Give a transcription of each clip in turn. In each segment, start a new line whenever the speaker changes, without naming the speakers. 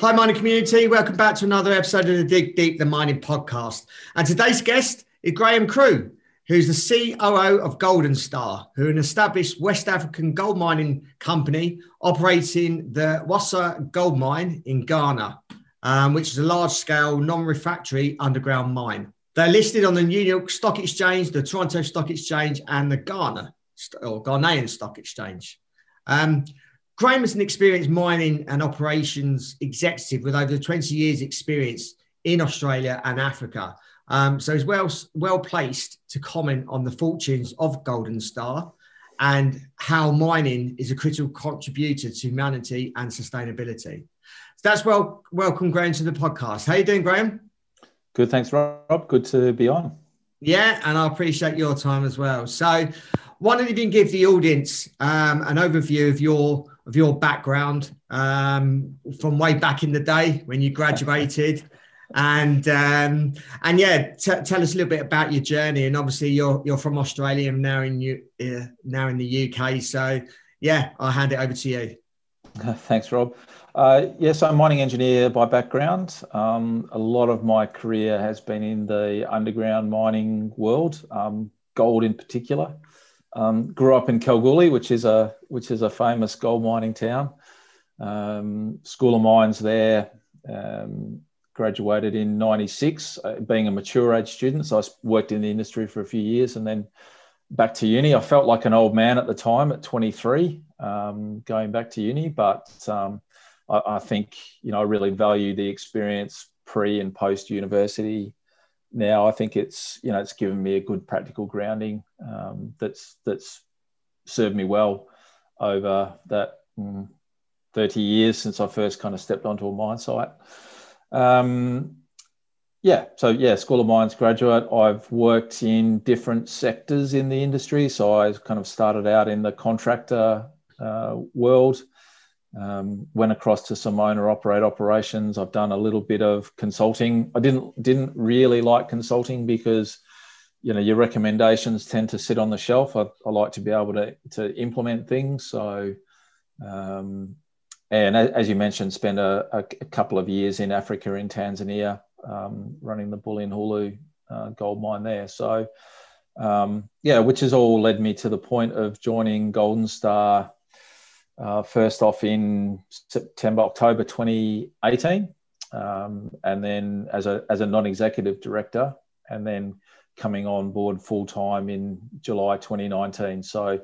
Hi, mining community. Welcome back to another episode of the Dig Deep, the mining podcast. And today's guest is Graham Crew, who's the COO of Golden Star, who an established West African gold mining company operating the Wassa gold mine in Ghana, um, which is a large scale, non refractory underground mine. They're listed on the New York Stock Exchange, the Toronto Stock Exchange, and the Ghana or Ghanaian Stock Exchange. Um, Graham is an experienced mining and operations executive with over 20 years' experience in Australia and Africa. Um, so he's well, well placed to comment on the fortunes of Golden Star and how mining is a critical contributor to humanity and sustainability. So that's well, welcome, Graham, to the podcast. How you doing, Graham?
Good, thanks, Rob. Good to be on.
Yeah, and I appreciate your time as well. So, why don't you give the audience um, an overview of your of your background um, from way back in the day when you graduated. and um, and yeah, t- tell us a little bit about your journey. And obviously, you're you're from Australia and now in you uh, now in the UK. So yeah, I'll hand it over to you.
Thanks, Rob. Uh, yes, I'm a mining engineer by background. Um, a lot of my career has been in the underground mining world, um, gold in particular. Um, grew up in Kalgoorlie, which is a which is a famous gold mining town. Um, School of Mines there. Um, graduated in '96, uh, being a mature age student. So I worked in the industry for a few years, and then back to uni. I felt like an old man at the time, at 23, um, going back to uni. But um, I, I think you know I really value the experience pre and post university now I think it's you know it's given me a good practical grounding um, that's that's served me well over that mm, 30 years since I first kind of stepped onto a mine site. Um, yeah, so yeah, School of Mines graduate. I've worked in different sectors in the industry. So I kind of started out in the contractor uh, world. Um, went across to some owner operate operations. I've done a little bit of consulting. I didn't didn't really like consulting because you know your recommendations tend to sit on the shelf. I, I like to be able to to implement things. So um, and as you mentioned, spent a, a, couple of years in Africa in Tanzania, um, running the Bulyanhulu uh, gold mine there. So um, yeah, which has all led me to the point of joining Golden Star uh, first off in September, October 2018, um, and then as a, as a non executive director, and then coming on board full time in July 2019. So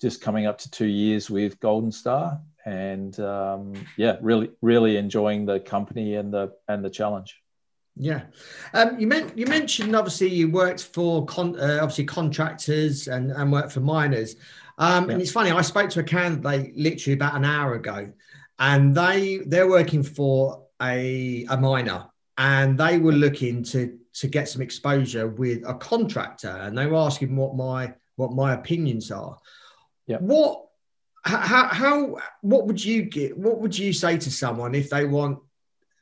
just coming up to two years with Golden Star, and um, yeah, really, really enjoying the company and the and the challenge.
Yeah, um, you meant you mentioned obviously you worked for con- uh, obviously contractors and and worked for miners. Um, yeah. And it's funny, I spoke to a candidate literally about an hour ago, and they they're working for a, a miner, and they were looking to to get some exposure with a contractor, and they were asking what my what my opinions are. Yeah. What how how what would you get? What would you say to someone if they want?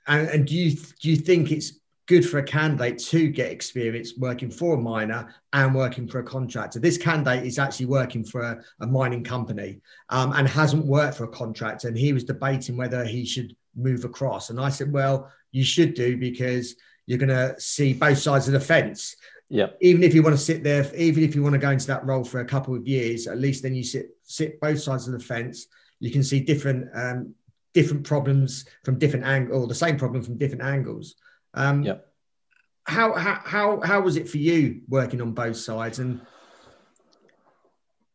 And, and do you do you think it's good for a candidate to get experience working for a miner and working for a contractor. This candidate is actually working for a, a mining company um, and hasn't worked for a contractor. And he was debating whether he should move across. And I said, well, you should do because you're going to see both sides of the fence.
Yeah.
Even if you want to sit there, even if you want to go into that role for a couple of years, at least then you sit sit both sides of the fence. You can see different um, different problems from different angles, or the same problem from different angles. Um, yeah. How, how how how was it for you working on both sides and?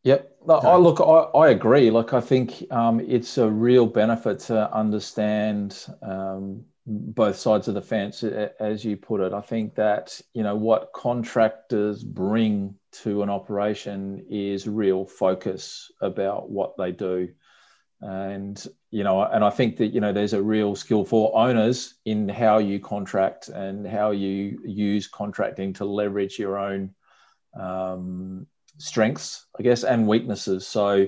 Yep, I look. I, I agree. Like, I think um, it's a real benefit to understand um, both sides of the fence, as you put it. I think that you know what contractors bring to an operation is real focus about what they do and you know and i think that you know there's a real skill for owners in how you contract and how you use contracting to leverage your own um, strengths i guess and weaknesses. So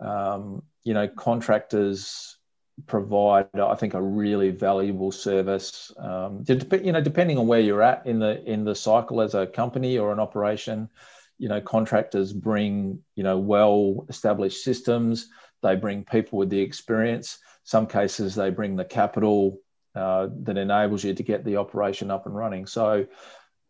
um, you know contractors provide i think a really valuable service um, you know depending on where you're at in the in the cycle as a company or an operation you know contractors bring you know well established systems they bring people with the experience. Some cases, they bring the capital uh, that enables you to get the operation up and running. So,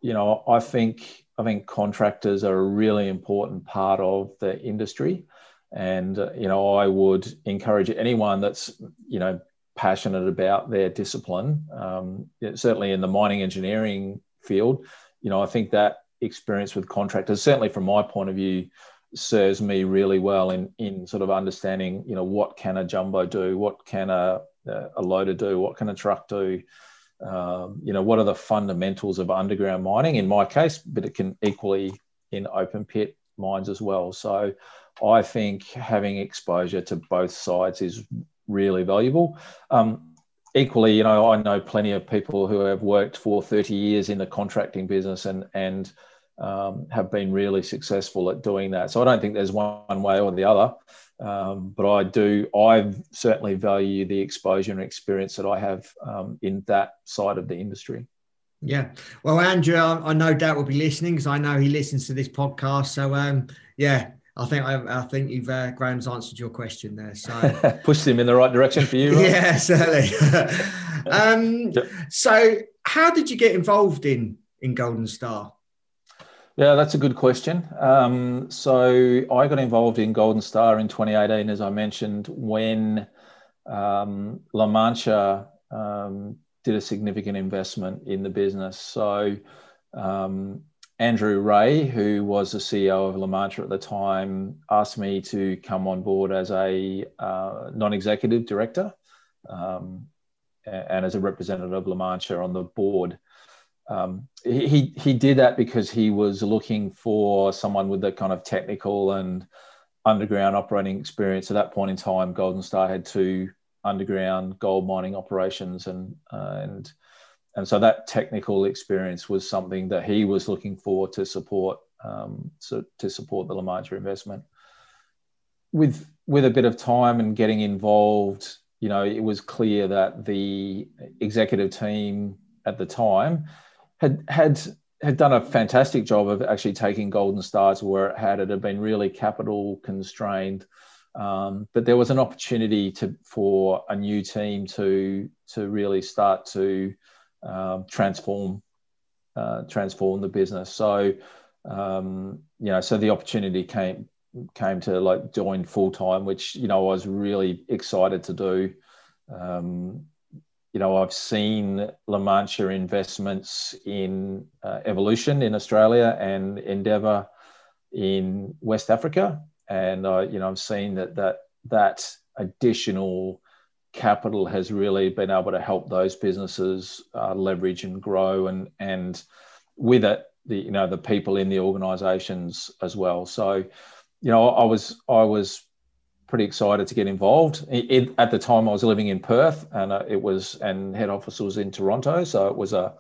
you know, I think I think contractors are a really important part of the industry, and uh, you know, I would encourage anyone that's you know passionate about their discipline, um, certainly in the mining engineering field. You know, I think that experience with contractors, certainly from my point of view, serves me really well in in sort of understanding you know what can a jumbo do? What can a a loader do? What can a truck do? Um, you know what are the fundamentals of underground mining? In my case but it can equally in open pit mines as well. So i think having exposure to both sides is really valuable. Um, equally you know i know plenty of people who have worked for 30 years in the contracting business and and um, have been really successful at doing that. So I don't think there's one way or the other. Um, but I do, I certainly value the exposure and experience that I have um, in that side of the industry.
Yeah. Well, Andrew, I, I no doubt will be listening because I know he listens to this podcast. So, um, yeah, I think I, I think you've uh, Graham's answered your question there. So
pushed him in the right direction for you.
Right? Yeah, certainly. um, yep. So, how did you get involved in in Golden Star?
Yeah, that's a good question. Um, so I got involved in Golden Star in 2018, as I mentioned, when um, La Mancha um, did a significant investment in the business. So um, Andrew Wray, who was the CEO of La Mancha at the time, asked me to come on board as a uh, non-executive director um, and as a representative of La Mancha on the board um, he he did that because he was looking for someone with the kind of technical and underground operating experience. At that point in time, Golden Star had two underground gold mining operations, and uh, and and so that technical experience was something that he was looking for to support um, so to support the La investment. With with a bit of time and getting involved, you know, it was clear that the executive team at the time had had had done a fantastic job of actually taking Golden Star to where it had. It had been really capital constrained, um, but there was an opportunity to for a new team to to really start to um, transform uh, transform the business. So um, you know, so the opportunity came came to like join full time, which you know I was really excited to do. Um, you know, I've seen La Mancha investments in uh, Evolution in Australia and Endeavour in West Africa, and uh, you know, I've seen that that that additional capital has really been able to help those businesses uh, leverage and grow, and and with it, the you know the people in the organisations as well. So, you know, I was I was pretty excited to get involved. It, it, at the time, I was living in Perth, and uh, it was and head office was in Toronto, so it was a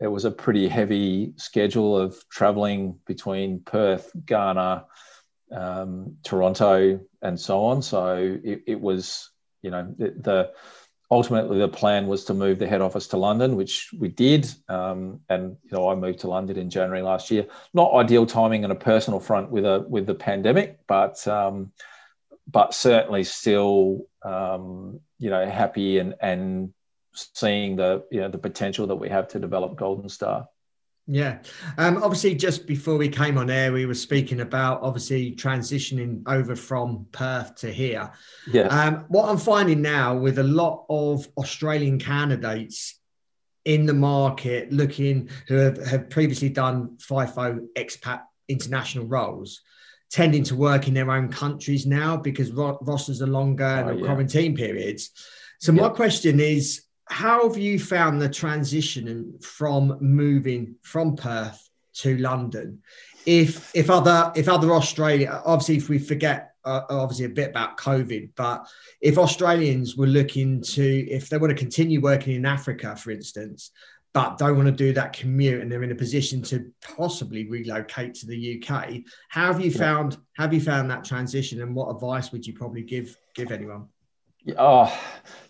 it was a pretty heavy schedule of traveling between Perth, Ghana, um, Toronto, and so on. So it, it was, you know, the, the, ultimately the plan was to move the head office to London, which we did. Um, and you know, I moved to London in January last year. Not ideal timing on a personal front with a with the pandemic, but um, but certainly still, um, you know, happy and and seeing the you know the potential that we have to develop Golden Star.
Yeah. Um, obviously, just before we came on air, we were speaking about obviously transitioning over from Perth to here.
Yeah.
Um, what I'm finding now with a lot of Australian candidates in the market looking who have, have previously done FIFO expat international roles, tending to work in their own countries now because rosters are longer and oh, yeah. quarantine periods. So my question is, how have you found the transition from moving from Perth to London. If if other if other Australia, obviously, if we forget uh, obviously a bit about COVID, but if Australians were looking to, if they want to continue working in Africa, for instance, but don't want to do that commute and they're in a position to possibly relocate to the UK, how have you found have you found that transition and what advice would you probably give give anyone?
Oh,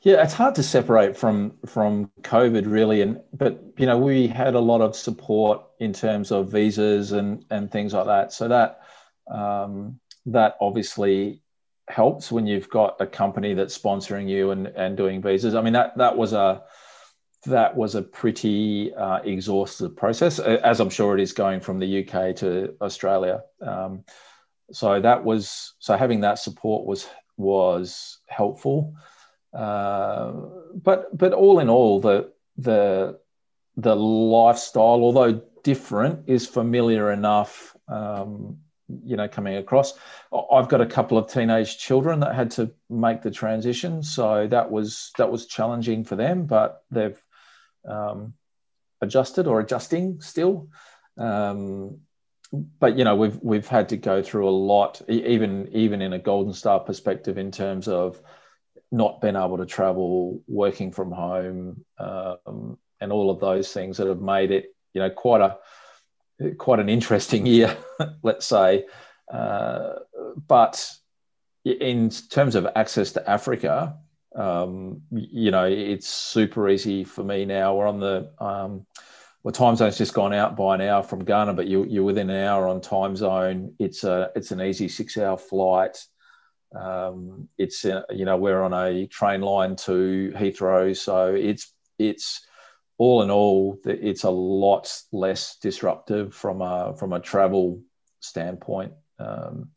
yeah, it's hard to separate from from COVID really, and but you know we had a lot of support in terms of visas and and things like that. So that um, that obviously helps when you've got a company that's sponsoring you and and doing visas. I mean that that was a that was a pretty uh, exhaustive process, as I'm sure it is going from the UK to Australia. Um, so that was so having that support was was helpful. Uh, but but all in all, the the the lifestyle, although different, is familiar enough. Um, you know, coming across. I've got a couple of teenage children that had to make the transition, so that was that was challenging for them. But they've um, adjusted or adjusting still. Um, but you know we've we've had to go through a lot, even even in a Golden Star perspective, in terms of not being able to travel, working from home, um, and all of those things that have made it you know quite a quite an interesting year, let's say. Uh, but in terms of access to Africa, um, you know, it's super easy for me now. We're on the um, well, time zone's just gone out by an hour from Ghana, but you, you're within an hour on time zone. It's a it's an easy six hour flight. Um, it's a, uh, you know we're on a train line to Heathrow, so it's it's all in all it's a lot less disruptive from a from a travel standpoint. Um,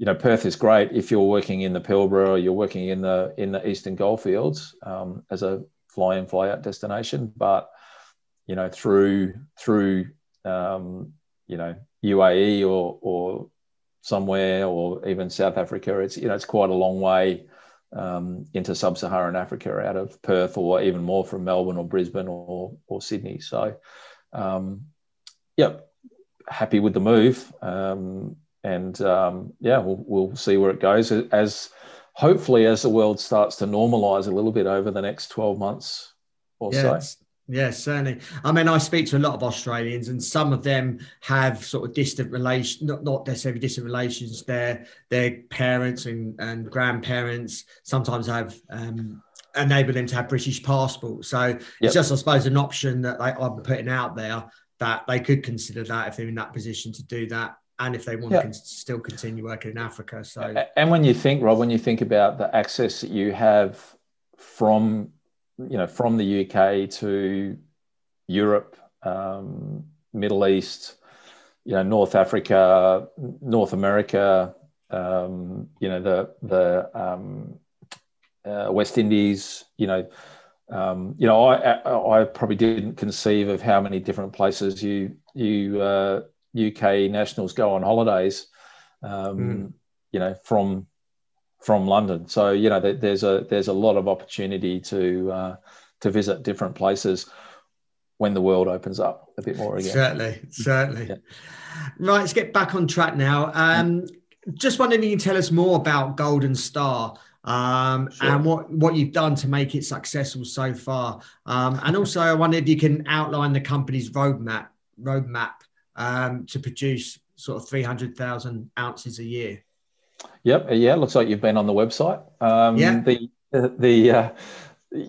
you know, Perth is great if you're working in the Pilbara or you're working in the in the Eastern Goldfields um, as a fly in fly out destination, but you know through through um, you know UAE or or somewhere or even South Africa. It's you know it's quite a long way um, into sub-Saharan Africa out of Perth or even more from Melbourne or Brisbane or or Sydney. So um, yeah, happy with the move. Um, and um, yeah, we'll, we'll see where it goes as hopefully as the world starts to normalize a little bit over the next 12 months or yeah, so.
Yes, certainly. I mean, I speak to a lot of Australians, and some of them have sort of distant relations, not, not necessarily distant relations. Their their parents and, and grandparents sometimes have um, enable them to have British passports. So yep. it's just, I suppose, an option that they, I'm putting out there that they could consider that if they're in that position to do that and if they want yeah. to still continue working in Africa. So,
and when you think, Rob, when you think about the access that you have from you know, from the UK to Europe, um, Middle East, you know, North Africa, North America, um, you know, the the um, uh, West Indies, you know, um, you know, I I probably didn't conceive of how many different places you you uh, UK nationals go on holidays, mm. you know, from from London. So you know, there's a there's a lot of opportunity to uh, to visit different places when the world opens up a bit more again.
Certainly, certainly. Yeah. Right, let's get back on track now. Um, just wondering if you can tell us more about Golden Star um, sure. and what, what you've done to make it successful so far. Um, and also, I wonder if you can outline the company's roadmap roadmap um, to produce sort of 300,000 ounces a year.
Yep. Yeah. Looks like you've been on the website.
Um, yeah.
The the uh,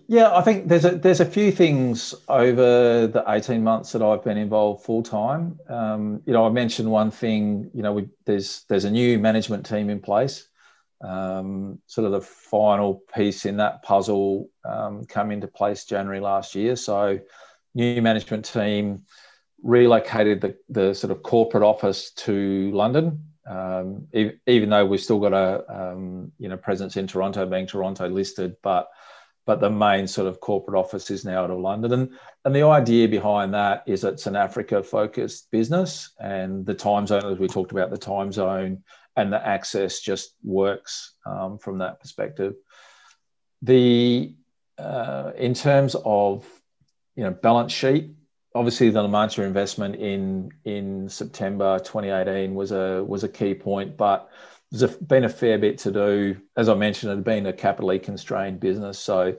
yeah, I think there's a there's a few things over the 18 months that I've been involved full time. Um, you know, I mentioned one thing. You know, we, there's there's a new management team in place. Um, sort of the final piece in that puzzle um, come into place January last year. So, new management team relocated the the sort of corporate office to London um, even though we've still got a um, you know presence in Toronto, being Toronto listed, but but the main sort of corporate office is now out of London, and and the idea behind that is it's an Africa focused business, and the time zone, as we talked about, the time zone and the access just works um, from that perspective. The uh, in terms of you know balance sheet, obviously the La Mancha investment in in September 2018 was a was a key point, but there's been a fair bit to do. As I mentioned, it had been a capitally constrained business, so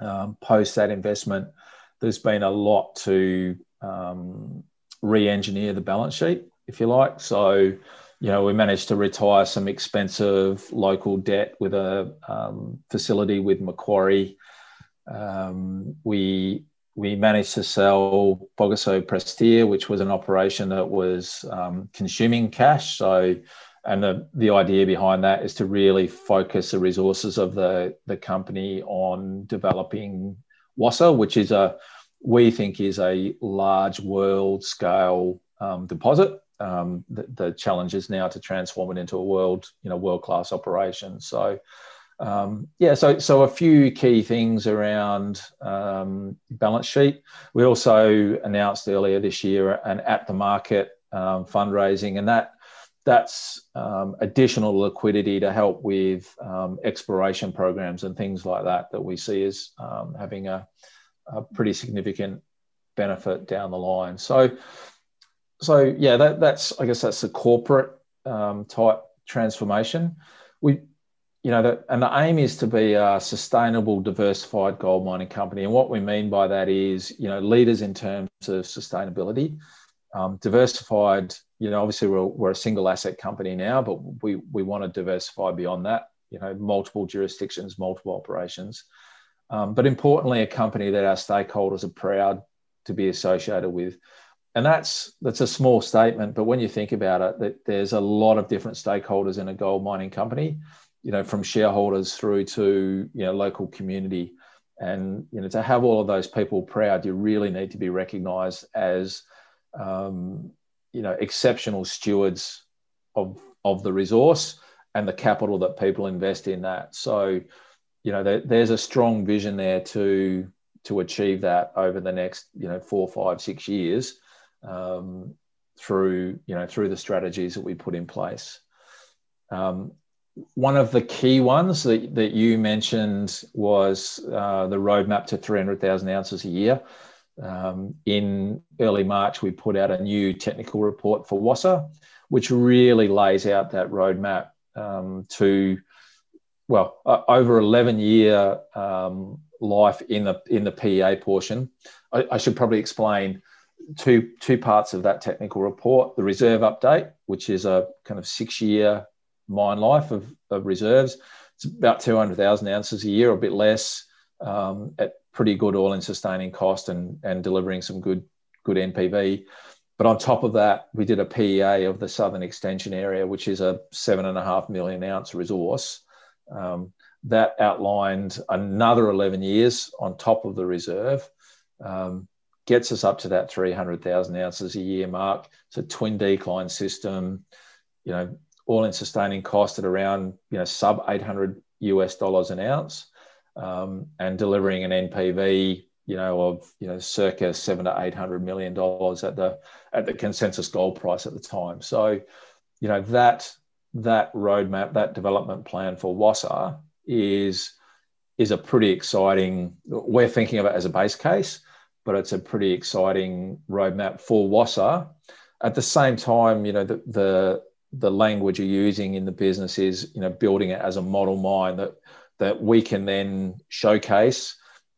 um, post that investment, there's been a lot to um, re-engineer the balance sheet, if you like. So, you know, we managed to retire some expensive local debt with a um, facility with Macquarie. Um, we we managed to sell Bogoso Prestea, which was an operation that was um, consuming cash. So, and the, the idea behind that is to really focus the resources of the, the company on developing Wassa, which is a, we think is a large world scale um, deposit. Um, the, the, challenge is now to transform it into a world, you know, world class operation. So, um, yeah, so so a few key things around um, balance sheet. We also announced earlier this year an at the market um, fundraising, and that that's um, additional liquidity to help with um, exploration programs and things like that that we see as um, having a, a, pretty significant benefit down the line. So so yeah, that, that's I guess that's the corporate type transformation. We you know, the, and the aim is to be a sustainable, diversified gold mining company. And what we mean by that is, you know, leaders in terms of sustainability, um, diversified. You know, obviously we're, we're a single asset company now, but we we want to diversify beyond that. You know, multiple jurisdictions, multiple operations, um, but importantly, a company that our stakeholders are proud to be associated with. And that's that's a small statement, but when you think about it, that there's a lot of different stakeholders in a gold mining company you know, from shareholders through to you know local community, and you know to have all of those people proud, you really need to be recognised as um, you know exceptional stewards of of the resource and the capital that people invest in that. So, you know, there, there's a strong vision there to to achieve that over the next you know four, five, six years um, through you know through the strategies that we put in place. Um, one of the key ones that, that you mentioned was uh, the roadmap to 300,000 ounces a year. Um, in early March, we put out a new technical report for Wassa, which really lays out that roadmap um, to, well, uh, over 11 year um, life in the in the PEA portion. I, I should probably explain two two parts of that technical report: the reserve update, which is a kind of six year mine life of, of reserves. It's about 200,000 ounces a year, a bit less, um, at pretty good all-in sustaining cost and, and delivering some good good NPV. But on top of that, we did a PEA of the southern extension area, which is a seven and a half million ounce resource. Um, that outlined another 11 years on top of the reserve, um, gets us up to that 300,000 ounces a year mark. It's a twin decline system, you know, all-in sustaining cost at around you know sub 800 US dollars an ounce, um, and delivering an NPV you know of you know circa seven to eight hundred million dollars at the at the consensus gold price at the time. So, you know that that roadmap, that development plan for Wassa is is a pretty exciting. We're thinking of it as a base case, but it's a pretty exciting roadmap for Wassa. At the same time, you know the the the language you're using in the business is you know building it as a model mine that that we can then showcase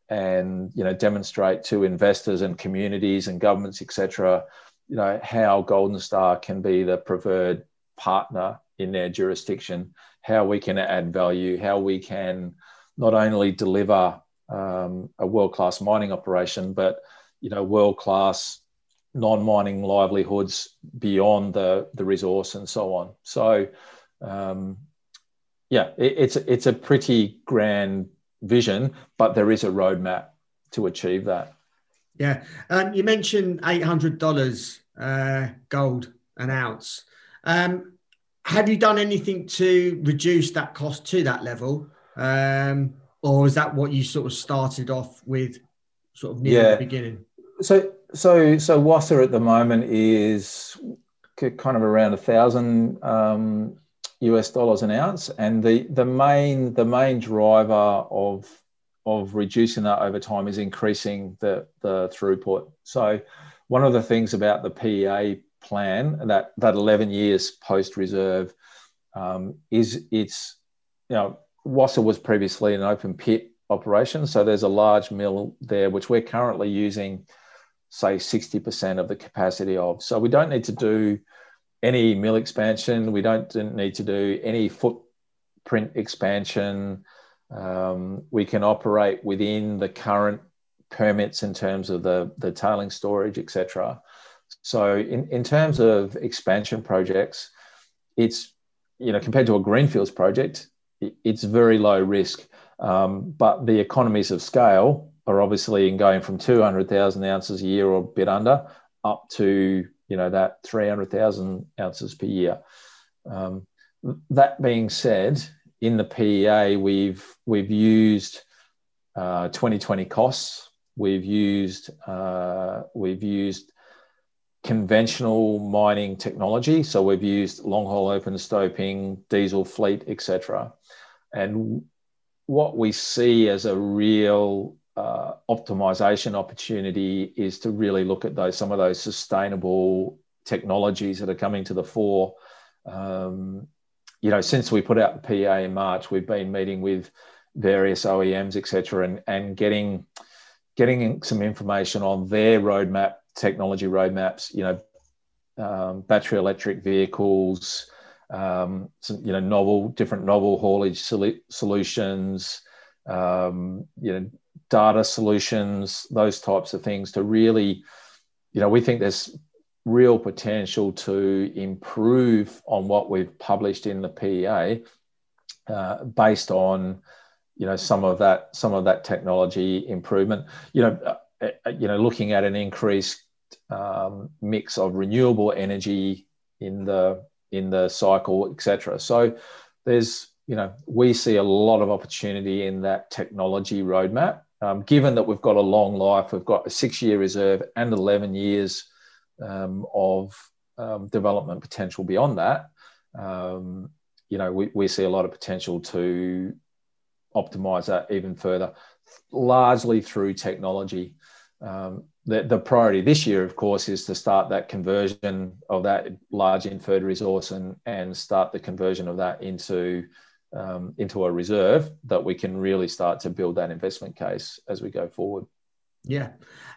and you know demonstrate to investors and communities and governments etc you know how golden star can be the preferred partner in their jurisdiction how we can add value how we can not only deliver um, a world-class mining operation but you know world-class non-mining livelihoods beyond the the resource and so on. So, um, yeah, it, it's it's a pretty grand vision, but there is a roadmap to achieve that.
Yeah, um, you mentioned eight hundred dollars uh, gold an ounce. Um, have you done anything to reduce that cost to that level, um, or is that what you sort of started off with, sort of near yeah. the beginning?
So so so Wassa at the moment is kind of around a thousand um, US dollars an ounce, and the the main the main driver of of reducing that over time is increasing the, the throughput. So, one of the things about the PEA plan that that 11 years post reserve um, is it's you know Wassa was previously an open pit operation, so there's a large mill there which we're currently using, say 60% of the capacity of. So we don't need to do any mill expansion. We don't need to do any footprint expansion. Um, we can operate within the current permits in terms of the, the tailing storage, etc. So in, in terms of expansion projects, it's, you know, compared to a greenfields project, it's very low risk. Um, but the economies of scale are obviously in going from 200,000 ounces a year or a bit under up to, you know, that 300,000 ounces per year. Um, that being said, in the PEA, we've we've used uh, 2020 costs. We've used uh, we've used conventional mining technology. So we've used long hole open stoping, diesel fleet, etc. And what we see as a real uh, optimization opportunity is to really look at those some of those sustainable technologies that are coming to the fore. Um, you know, since we put out the PA in March, we've been meeting with various OEMs, etc., and and getting getting some information on their roadmap, technology roadmaps. You know, um, battery electric vehicles, um, some you know novel, different novel haulage sol- solutions. Um, you know, data solutions, those types of things to really, you know, we think there's real potential to improve on what we've published in the PEA uh, based on you know some of that some of that technology improvement. You know uh, uh, you know looking at an increased um, mix of renewable energy in the in the cycle etc so there's you know we see a lot of opportunity in that technology roadmap um, given that we've got a long life we've got a six year reserve and 11 years um, of um, development potential beyond that, um, you know, we, we see a lot of potential to optimize that even further, largely through technology. Um, the, the priority this year, of course, is to start that conversion of that large inferred resource and, and start the conversion of that into um, into a reserve that we can really start to build that investment case as we go forward.
Yeah.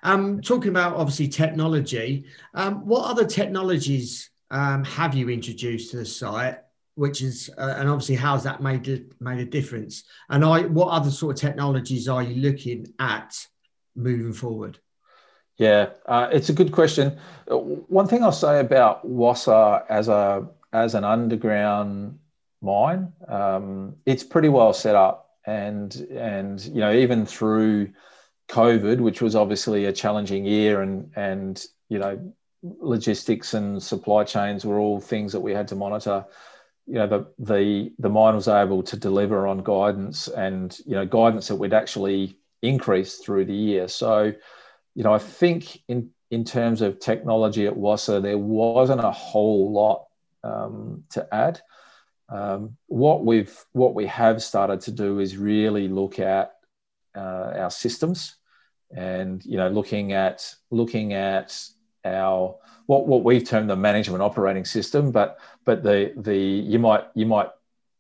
Um, talking about obviously technology, um, what other technologies um, have you introduced to the site? Which is, uh, and obviously, how's that made a, made a difference? And I, what other sort of technologies are you looking at moving forward?
Yeah, uh, it's a good question. Uh, one thing I'll say about Wassa as a as an underground mine, um, it's pretty well set up, and and you know even through COVID, which was obviously a challenging year, and and you know logistics and supply chains were all things that we had to monitor. You know, the the the mine was able to deliver on guidance, and you know guidance that we'd actually increase through the year. So, you know, I think in in terms of technology at Wassa, there wasn't a whole lot um, to add. Um, what we've what we have started to do is really look at uh, our systems and you know looking at looking at our what what we've termed the management operating system, but but the the you might you might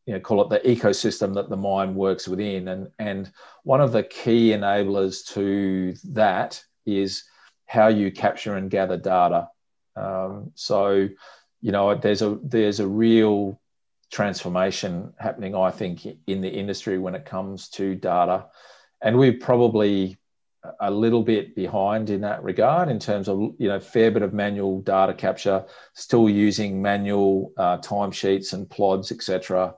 you know call it the ecosystem that the mine works within, and and one of the key enablers to that is how you capture and gather data. Um, so you know there's a there's a real transformation happening, I think, in the industry when it comes to data, and we're probably a little bit behind in that regard in terms of you know fair bit of manual data capture still using manual uh, timesheets and plods etc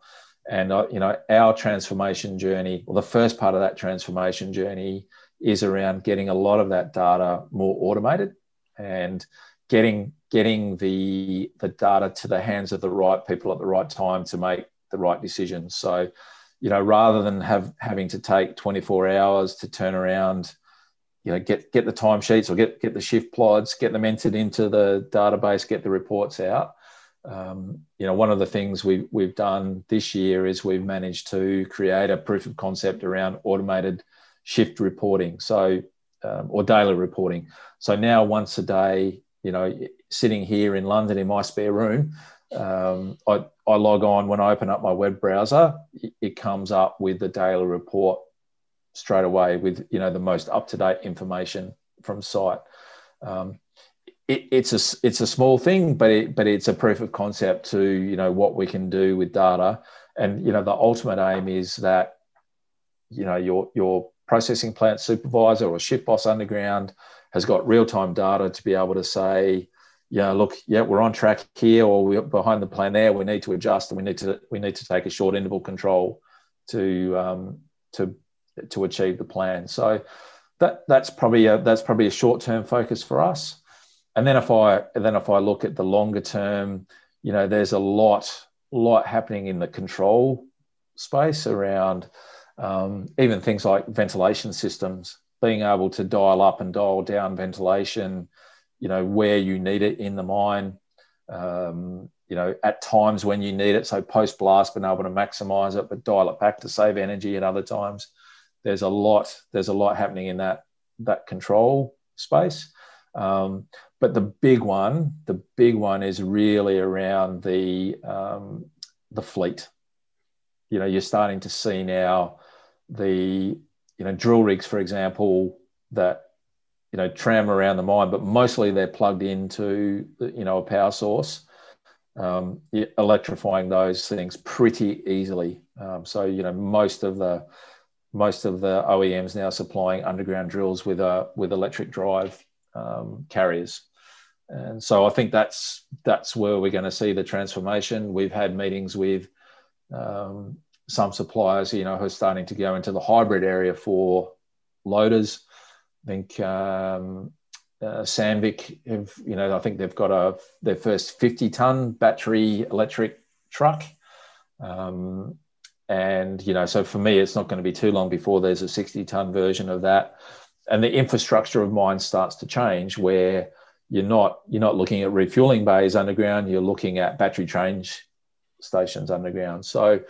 and uh, you know our transformation journey or the first part of that transformation journey is around getting a lot of that data more automated. And getting getting the the data to the hands of the right people at the right time to make the right decisions so you know rather than have having to take 24 hours to turn around you know get get the timesheets or get get the shift plods, get them entered into the database, get the reports out. Um, you know, one of the things we've we've done this year is we've managed to create a proof of concept around automated shift reporting, so um, or daily reporting. So now once a day, you know, sitting here in London in my spare room, um, I, I log on when I open up my web browser, it comes up with the daily report straight away with you know the most up to date information from site. Um, it, it's a it's a small thing, but it, but it's a proof of concept to you know what we can do with data, and you know the ultimate aim is that you know your your processing plant supervisor or shift boss underground has got real time data to be able to say, yeah, look, yeah, we're on track here, or we're behind the plan there. We need to adjust, and we need to we need to take a short interval control to um, to to achieve the plan. So that that's probably a that's probably a short term focus for us. And then if I then if I look at the longer term, you know, there's a lot lot happening in the control space around um, even things like ventilation systems, being able to dial up and dial down ventilation, you know, where you need it in the mine. Um, you know, at times when you need it. So post blast, being able to maximize it, but dial it back to save energy at other times there's a lot there's a lot happening in that that control space. Um, but the big one, the big one is really around the um, the fleet. You know, you're starting to see now the you know drill rigs, for example, that you know tram around the mine, but mostly they're plugged into you know a power source, um, electrifying those things pretty easily. Um, so you know most of the most of the OEMs now supplying underground drills with a with electric drive um, carriers, and so I think that's that's where we're going to see the transformation. We've had meetings with um, some suppliers, you know, who are starting to go into the hybrid area for loaders. I think um, uh, Sandvik have, you know, I think they've got a their first 50 ton battery electric truck. Um, and you know so for me it's not going to be too long before there's a 60 ton version of that and the infrastructure of mines starts to change where you're not you're not looking at refueling bays underground you're looking at battery change stations underground so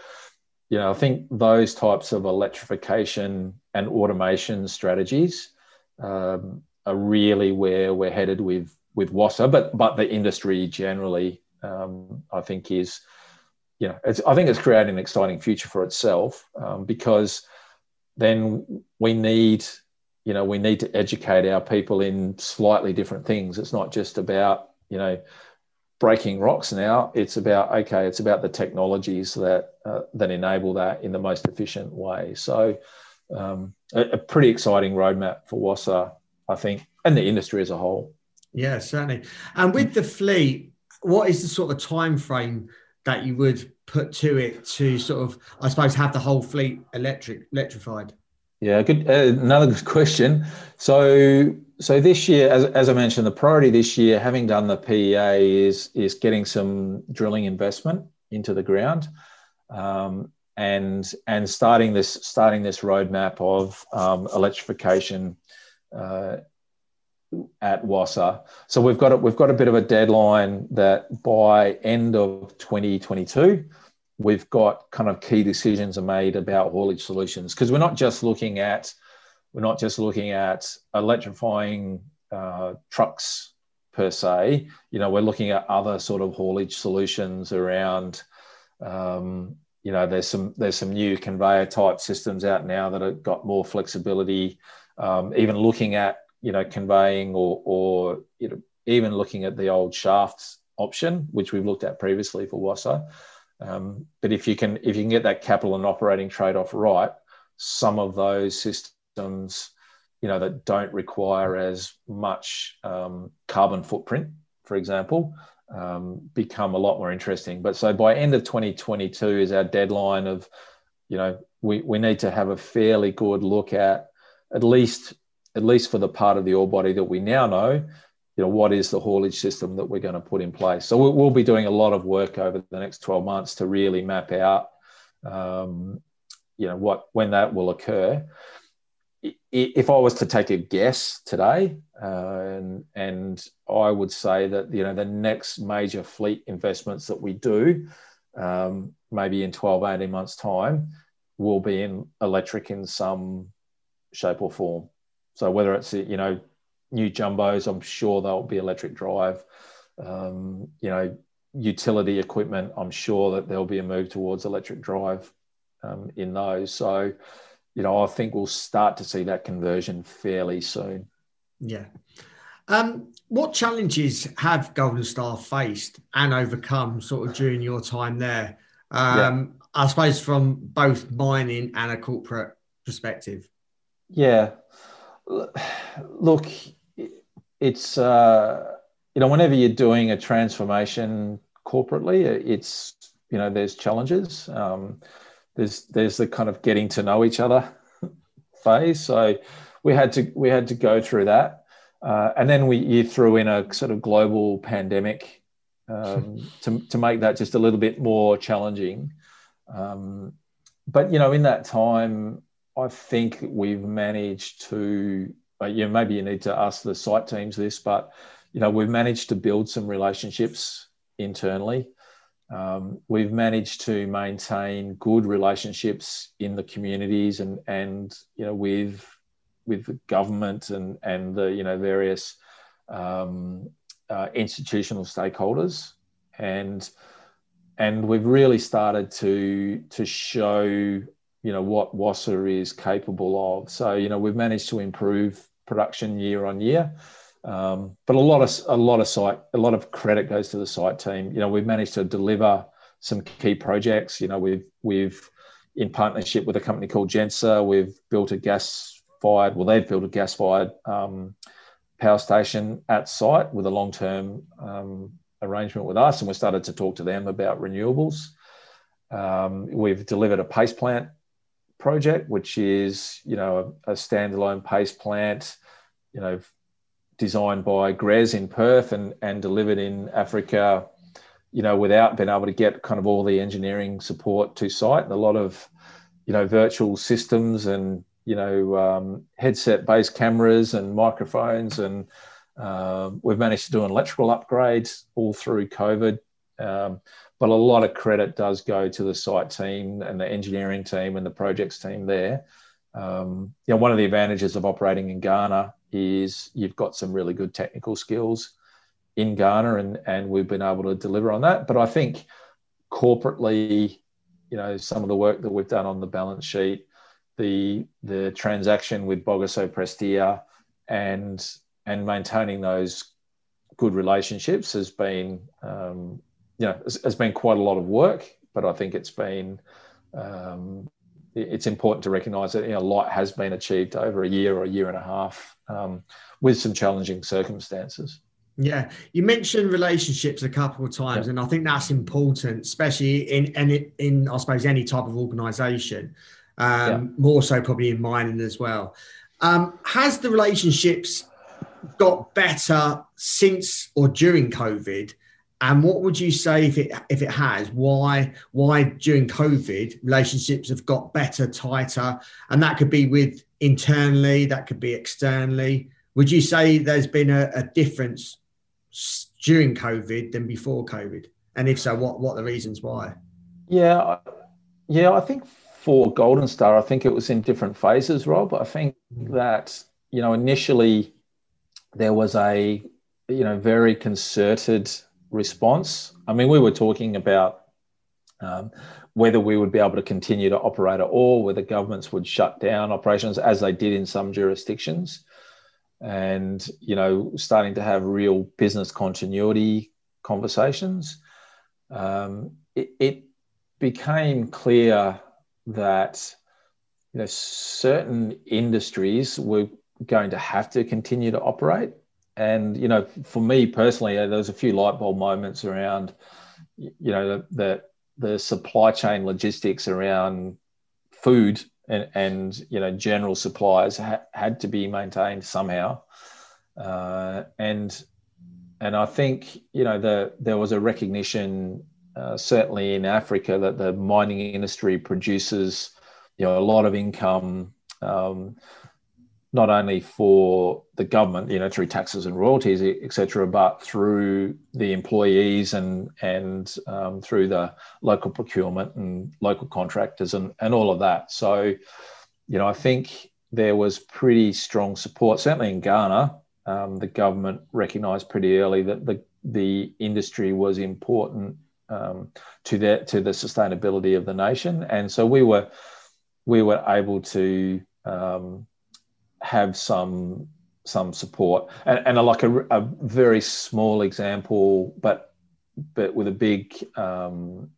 you know i think those types of electrification and automation strategies um, are really where we're headed with with Wassa, but but the industry generally um, I think is you know, I think it's creating an exciting future for itself um, because then we need, you know, we need to educate our people in slightly different things. It's not just about, you know, breaking rocks now. It's about okay, it's about the technologies that uh, that enable that in the most efficient way. So, um, a, a, pretty exciting roadmap for Wassa, I think, and the industry as a whole.
Yeah, certainly. And with the fleet, what is the sort of time frame that you would put to it to sort of, I suppose, have the whole fleet electric electrified?
Yeah, good. Uh, another good question. So, so this year, as, as I mentioned, the priority this year, having done the PEA, is is getting some drilling investment into the ground, um, and and starting this starting this roadmap of um, electrification uh, at Wassa. So we've got a, we've got a bit of a deadline that by end of 2022, we've got kind of key decisions are made about haulage solutions because we're not just looking at we're not just looking at electrifying uh, trucks per se. You know, we're looking at other sort of haulage solutions around. Um, you know, there's some there's some new conveyor type systems out now that have got more flexibility. Um, even looking at you know, conveying or, or you know, even looking at the old shafts option, which we've looked at previously for Wassa. Um, but if you can if you can get that capital and operating trade off right, some of those systems, you know, that don't require as much um, carbon footprint, for example, um, become a lot more interesting. But so by end of 2022 is our deadline of, you know, we, we need to have a fairly good look at at least at least for the part of the ore body that we now know, you know, what is the haulage system that we're going to put in place? So we'll be doing a lot of work over the next 12 months to really map out, um, you know, what when that will occur. If I was to take a guess today, uh, and, and I would say that you know the next major fleet investments that we do, um, maybe in 12, 18 months' time, will be in electric in some shape, or form. So whether it's you know new jumbos, I'm sure they'll be electric drive. Um, you know, utility equipment, I'm sure that there'll be a move towards electric drive um, in those. So, you know, I think we'll start to see that conversion fairly soon.
Yeah. Um, what challenges have Golden Star faced and overcome sort of during your time there? Um, yeah. I suppose from both mining and a corporate perspective.
Yeah. Look, it's, uh, you know, whenever you're doing a transformation corporately, it's, you know, there's challenges. Um, there's, there's the kind of getting to know each other phase. So we had to, we had to go through that. Uh, and then we you threw in a sort of global pandemic um, to, to make that just a little bit more challenging. Um, but you know, in that time, I think we've managed to. Uh, you know, maybe you need to ask the site teams this, but you know, we've managed to build some relationships internally. Um, we've managed to maintain good relationships in the communities and and you know with with the government and and the you know various um, uh, institutional stakeholders, and and we've really started to to show you know what Wassa is capable of. So you know we've managed to improve production year on year. Um, but a lot of a lot of site a lot of credit goes to the site team. You know, we've managed to deliver some key projects. You know, we've we've in partnership with a company called Genser, we've built a gas fired, well, they've built a gas fired um, power station at site with a long term um, arrangement with us, and we started to talk to them about renewables. Um, we've delivered a paste plant project, which is you know a, a, standalone paste plant, you know, designed by GRES in Perth and and delivered in Africa, you know, without being able to get kind of all the engineering support to site. And a lot of you know virtual systems and you know, um, headset based cameras and microphones. And um, we've managed to do electrical upgrades all through COVID. Um, but a lot of credit does go to the site team and the engineering team and the projects team there. Um, you know, one of the advantages of operating in Ghana is you've got some really good technical skills in Ghana, and and we've been able to deliver on that. But I think corporately, you know, some of the work that we've done on the balance sheet, the the transaction with Bogoso Prestea, and and maintaining those good relationships has been um, you know has, has, been quite a lot of work but I think it's been um, it's important to recognise that you know, a lot has been achieved over a year or a year and a half um, with some challenging circumstances.
Yeah, you mentioned relationships a couple of times, yeah. and I think that's important, especially in in, in I suppose any type of organisation um, yeah. more so probably in mining as well. Um, has the relationships got better since or during COVID? And what would you say if it if it has? Why why during COVID relationships have got better, tighter, and that could be with internally, that could be externally. Would you say there's been a, a difference during COVID than before COVID? And if so, what what the reasons why?
Yeah, yeah, I think for Golden Star, I think it was in different phases, Rob. I think mm-hmm. that, you know, initially there was a, you know, very concerted response. I mean, we were talking about um, whether we would be able to continue to operate at all, whether governments would shut down operations as they did in some jurisdictions. And, you know, starting to have real business continuity conversations. Um, it, it became clear that you know certain industries were going to have to continue to operate and you know for me personally uh, there was a few light bulb moments around you know the the supply chain logistics around food and, and you know general supplies ha- had to be maintained somehow. Uh, and and I think you know the there was a recognition uh, certainly in Africa, that the mining industry produces you know a lot of income, um, not only for the government, you know, through taxes and royalties, etc., but through the employees and and um, through the local procurement and local contractors and and all of that. So, you know, I think there was pretty strong support. Certainly in Ghana, um, the government recognised pretty early that the the industry was important um, to the to the sustainability of the nation, and so we were we were able to um, have some some support and, and a, like a, a, very small example, but but with a big um,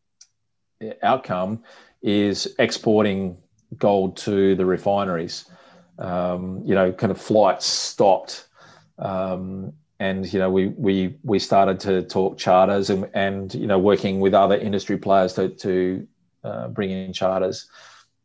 outcome is exporting gold to the refineries. Um, you know, kind of flights stopped, um, and you know we we we started to talk charters and and you know working with other industry players to to uh, bring in charters.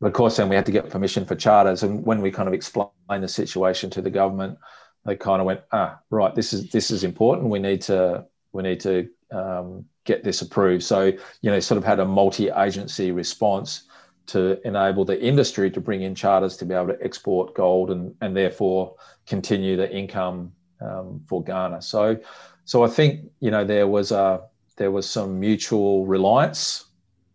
But of course, then we had to get permission for charters, and when we kind of explained the situation to the government, they kind of went, ah, right, this is this is important. We need to we need to um, get this approved. So you know, sort of had a multi-agency response to enable the industry to bring in charters to be able to export gold and, and therefore continue the income um, for Ghana. So, so I think you know there was a there was some mutual reliance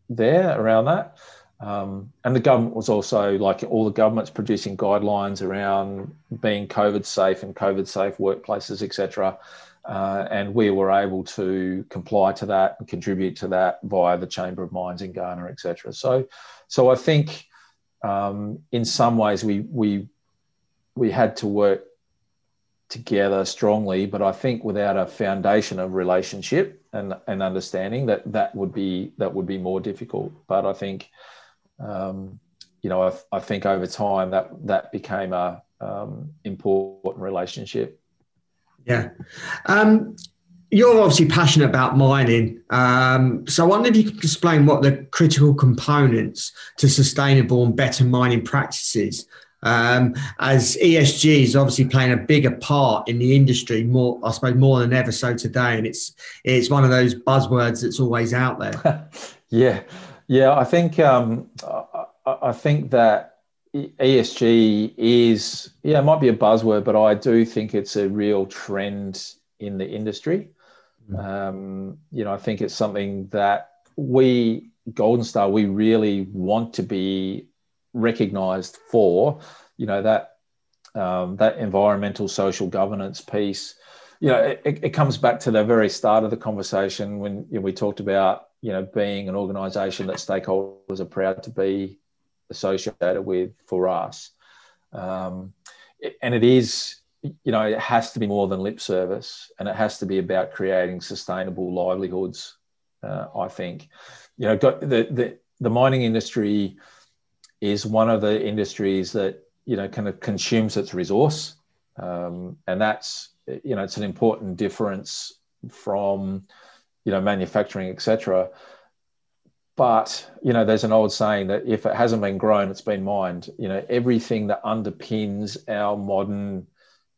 there around that, um, and the government was also like all the governments producing guidelines around being COVID safe and COVID safe workplaces, etc. Uh, and we were able to comply to that and contribute to that via the Chamber of Mines in Ghana, etc. So, so I think um, in some ways we we we had to work together strongly, but I think without a foundation of relationship and, and understanding that that would be that would be more difficult. But I think um, you know I, I, think over time that that became a um, important relationship.
Yeah. Um, you're obviously passionate about mining. Um, so I wonder if you could explain what the critical components to sustainable and better mining practices um, as ESG is obviously playing a bigger part in the industry, more I suppose more than ever so today, and it's it's one of those buzzwords that's always out there.
yeah, yeah, I think um, I, I think that ESG is yeah, it might be a buzzword, but I do think it's a real trend in the industry. Mm. Um, you know, I think it's something that we Golden Star we really want to be recognized for, you know, that um, that environmental social governance piece. You know, it, it, comes back to the very start of the conversation when you know, we talked about, you know, being an organization that stakeholders are proud to be associated with for us. Um, and it is, you know, it has to be more than lip service and it has to be about creating sustainable livelihoods, uh, I think. You know, the, the, the mining industry is one of the industries that you know kind of consumes its resource, um, and that's you know it's an important difference from you know manufacturing, etc. But you know, there's an old saying that if it hasn't been grown, it's been mined. You know, everything that underpins our modern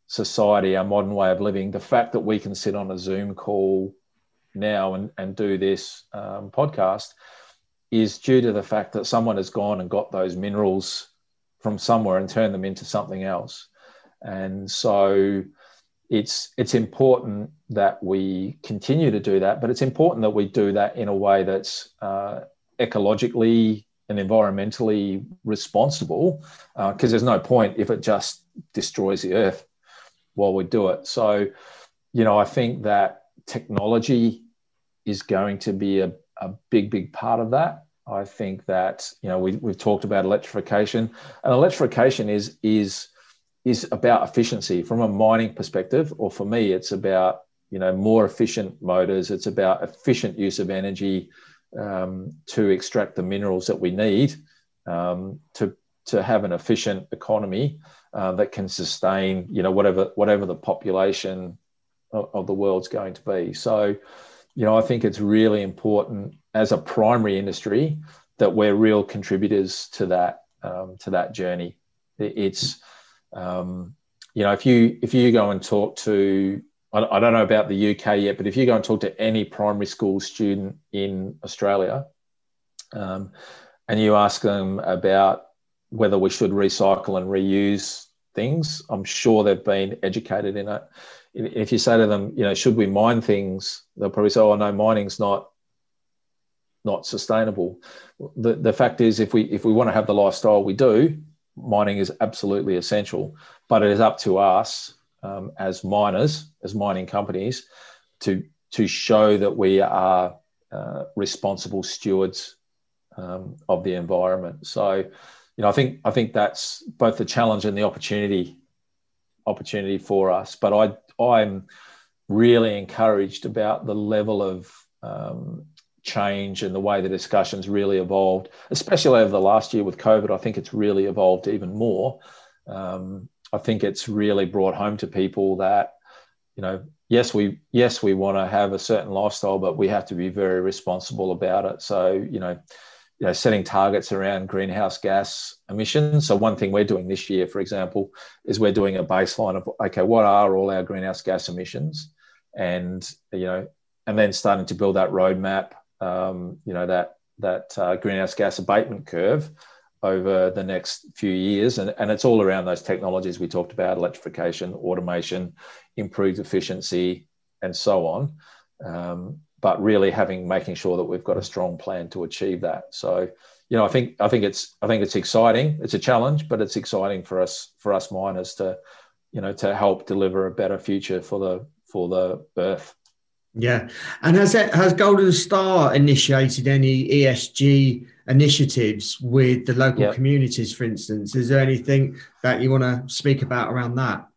society, our modern way of living, the fact that we can sit on a Zoom call now and, and do this um, podcast is due to the fact that someone has gone and got those minerals from somewhere and turned them into something else. And so it's it's important that we continue to do that, but it's important that we do that in a way that's uh, ecologically and environmentally responsible, because uh, there's no point if it just destroys the earth while we do it. So, you know, I think that technology is going to be a a big, big part of that. I think that you know we, we've talked about electrification, and electrification is is is about efficiency from a mining perspective, or for me, it's about you know more efficient motors. It's about efficient use of energy um, to extract the minerals that we need um, to to have an efficient economy uh, that can sustain you know whatever whatever the population of, of the world's going to be. So you know, I think it's really important as a primary industry that we're real contributors to that um, to that journey. It's um, you know, if you if you go and talk to I, I don't know about the UK yet, but if you go and talk to any primary school student in Australia, um, and you ask them about whether we should recycle and reuse things, I'm sure they've been educated in it if you say to them, you know, should we mine things? They'll probably say, oh no, mining's not not sustainable. The the fact is, if we if we want to have the lifestyle we do, mining is absolutely essential, but it is up to us um, as miners, as mining companies, to to show that we are uh, responsible stewards um, of the environment. So, you know, I think I think that's both the challenge and the opportunity opportunity for us. But I I'm really encouraged about the level of um, change and the way the discussions really evolved, especially over the last year with COVID. I think it's really evolved even more. Um, I think it's really brought home to people that, you know, yes, we yes we want to have a certain lifestyle, but we have to be very responsible about it. So, you know, you know, setting targets around greenhouse gas emissions. So one thing we're doing this year, for example, is we're doing a baseline of okay, what are all our greenhouse gas emissions, and you know, and then starting to build that roadmap. Um, you know that that uh, greenhouse gas abatement curve over the next few years, and, and it's all around those technologies we talked about: electrification, automation, improved efficiency, and so on. Um, but really having making sure that we've got a strong plan to achieve that. So, you know, I think I think it's I think it's exciting. It's a challenge, but it's exciting for us for us miners to, you know, to help deliver a better future for the for the earth.
Yeah, and has that has Golden Star initiated any ESG initiatives with the local communities, for instance? Is there anything that you want to speak about around that?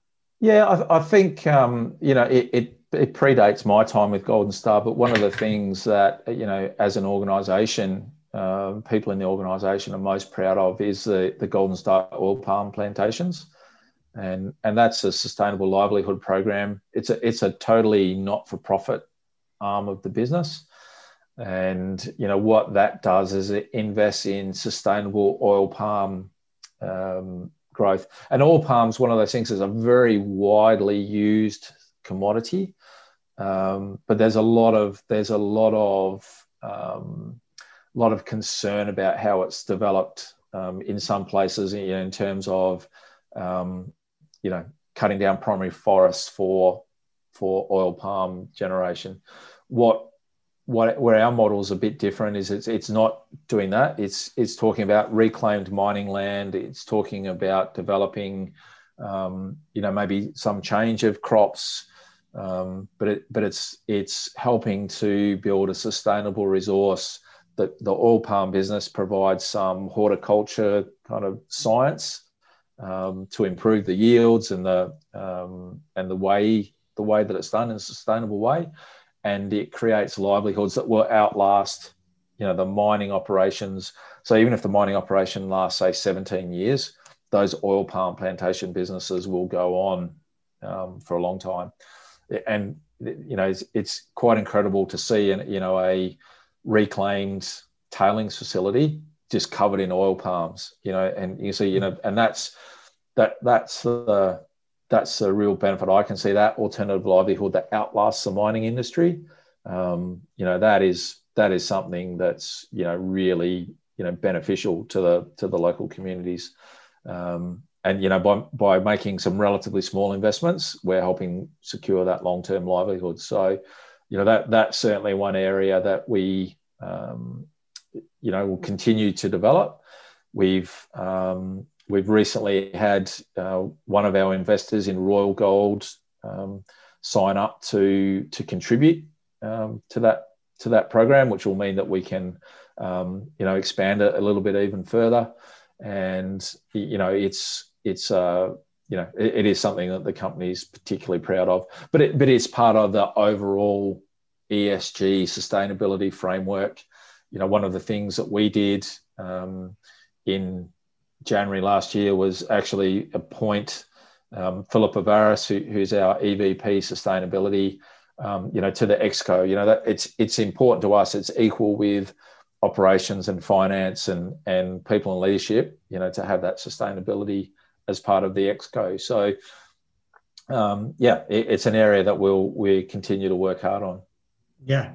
Yeah, I, I think um, you know it, it it predates my time with Golden Star, but one of the things that you know, as an organisation, uh, people in the organisation are most proud of is the the Golden Star oil palm plantations, and and that's a sustainable livelihood program. It's a it's a totally not for profit arm of the business, and you know what that does is it invests in sustainable oil palm. Um, growth and oil palm is one of those things is a very widely used commodity um, but there's a lot of there's a lot of um, lot of concern about how it's developed um, in some places you know, in terms of um, you know cutting down primary forests for for oil palm generation. What what where our model is a bit different is it's it's not doing that. It's it's talking about reclaimed mining land. It's talking about developing um, you know maybe some change of crops um, but it, but it's it's helping to build a sustainable resource that the oil palm business provides some horticulture kind of science um, to improve the yields and the um, and the way the way that it's done in a sustainable way, and it creates livelihoods that will outlast you know the mining operations. So even if the mining operation lasts say 17 years, those oil palm plantation businesses will go on um, for a long time and you know it's, it's quite incredible to see and you know a reclaimed tailings facility just covered in oil palms you know and you see you know and that's that that's the that's a real benefit. I can see that alternative livelihood that outlasts the mining industry. Um, you know that is that is something that's you know really you know beneficial to the to the local communities. Um, and you know by by making some relatively small investments we're helping secure that long-term livelihood. So you know that that's certainly one area that we um, you know will continue to develop. We've um, we've recently had uh, one of our investors in royal gold um, sign up to to contribute um, to that to that program which will mean that we can um, you know expand it a little bit even further and you know it's it's uh, you know it, it is something that the company is particularly proud of. But it, but it's part of the overall ESG sustainability framework. You know, one of the things that we did um, in January last year was actually appoint um, Philip Avaris, who, who's our EVP sustainability, um, you know, to the exco. You know, that it's it's important to us. It's equal with operations and finance and and people and leadership. You know, to have that sustainability as part of the exco. So um, yeah, it, it's an area that we'll we continue to work hard on.
Yeah.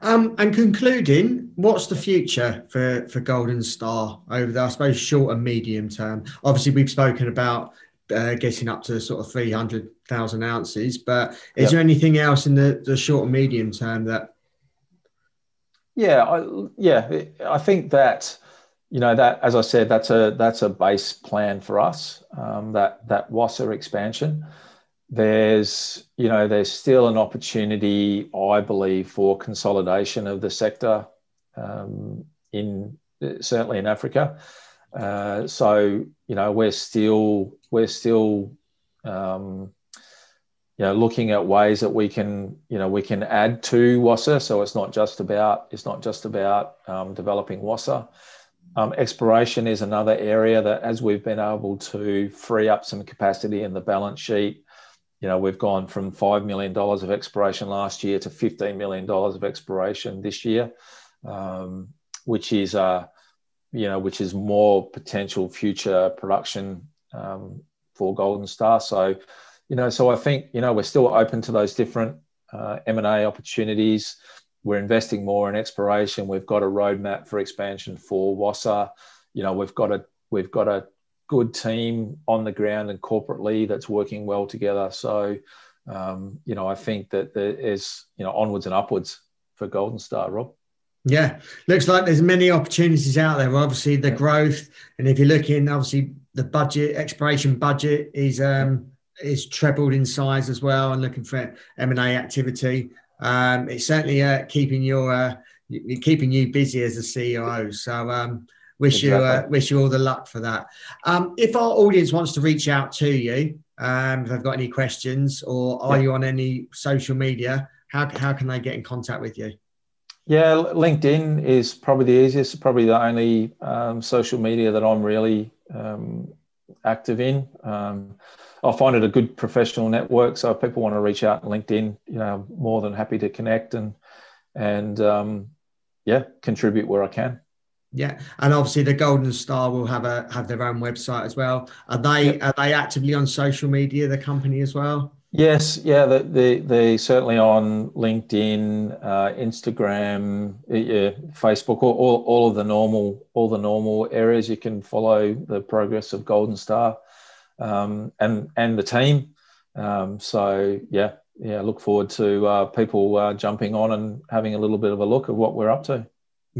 Um, and concluding, what's the future for, for Golden Star over the, I suppose, short and medium term? Obviously, we've spoken about uh, getting up to sort of 300,000 ounces, but is yep. there anything else in the, the short and medium term that?
Yeah, I, yeah, I think that you know that as I said, that's a that's a base plan for us. Um, that that Wassa expansion. There's you know there's still an opportunity, I believe, for consolidation of the sector um, in certainly in Africa. Uh, so you know we're still we're still um, you know looking at ways that we can you know we can add to Wassa. So it's not just about it's not just about um, developing Wassa. Um, exploration is another area that, as we've been able to free up some capacity in the balance sheet, you know, we've gone from $5 million of exploration last year to $15 million of exploration this year, um, which is, uh, you know, which is more potential future production um, for Golden Star. So, you know, so I think, you know, we're still open to those different uh, M&A opportunities. We're investing more in exploration. We've got a roadmap for expansion for Wassa. You know, we've got a we've got a good team on the ground and corporately that's working well together. So, um, you know, I think that there is you know onwards and upwards for Golden Star, Rob.
Yeah, looks like there's many opportunities out there. Obviously, the growth, and if you're looking, obviously the budget, expiration budget is um, is trebled in size as well, and looking for M and A activity. Um, it's certainly uh, keeping your uh, keeping you busy as a CEO. So um, wish exactly. you uh, wish you all the luck for that. Um, if our audience wants to reach out to you, um, if they've got any questions, or are yeah. you on any social media, how how can they get in contact with you?
Yeah, LinkedIn is probably the easiest, probably the only um, social media that I'm really um, active in. Um, I find it a good professional network. So if people want to reach out on LinkedIn, you know, I'm more than happy to connect and and um, yeah, contribute where I can.
Yeah, and obviously the Golden Star will have a have their own website as well. Are they yep. are they actively on social media? The company as well.
Yes, yeah, they they, they certainly on LinkedIn, uh, Instagram, yeah, Facebook, all, all, all of the normal all the normal areas you can follow the progress of Golden Star um, and and the team. Um, so yeah, yeah, look forward to uh, people uh, jumping on and having a little bit of a look at what we're up to.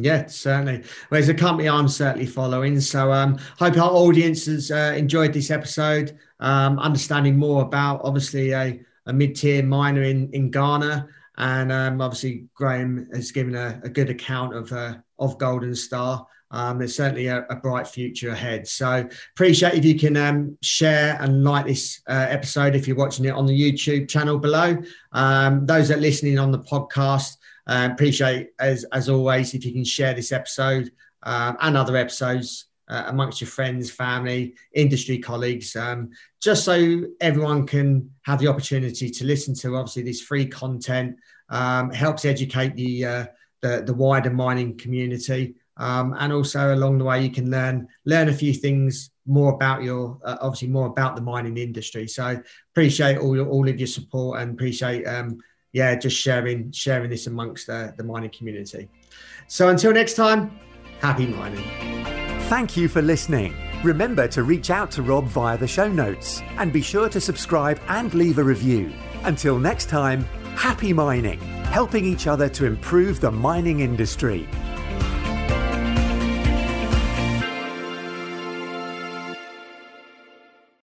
Yeah, certainly. Well, it's a company I'm certainly following. So um, hope our audience has uh, enjoyed this episode, um, understanding more about obviously a, a mid-tier miner in, in Ghana. And um, obviously Graham has given a, a good account of uh, of Golden Star um, there's certainly a, a, bright future ahead. So appreciate if you can um, share and like this uh, episode if you're watching it on the YouTube channel below. Um, those that are listening on the podcast, uh, appreciate as as always if you can share this episode um, and other episodes. Uh, amongst your friends, family, industry colleagues, um, just so everyone can have the opportunity to listen to obviously this free content, um, helps educate the, uh, the the wider mining community. Um, and also along the way, you can learn learn a few things more about your uh, obviously more about the mining industry. So appreciate all your, all of your support and appreciate um, yeah just sharing sharing this amongst the, the mining community. So until next time, happy mining.
Thank you for listening. Remember to reach out to Rob via the show notes and be sure to subscribe and leave a review. Until next time, happy mining, helping each other to improve the mining industry.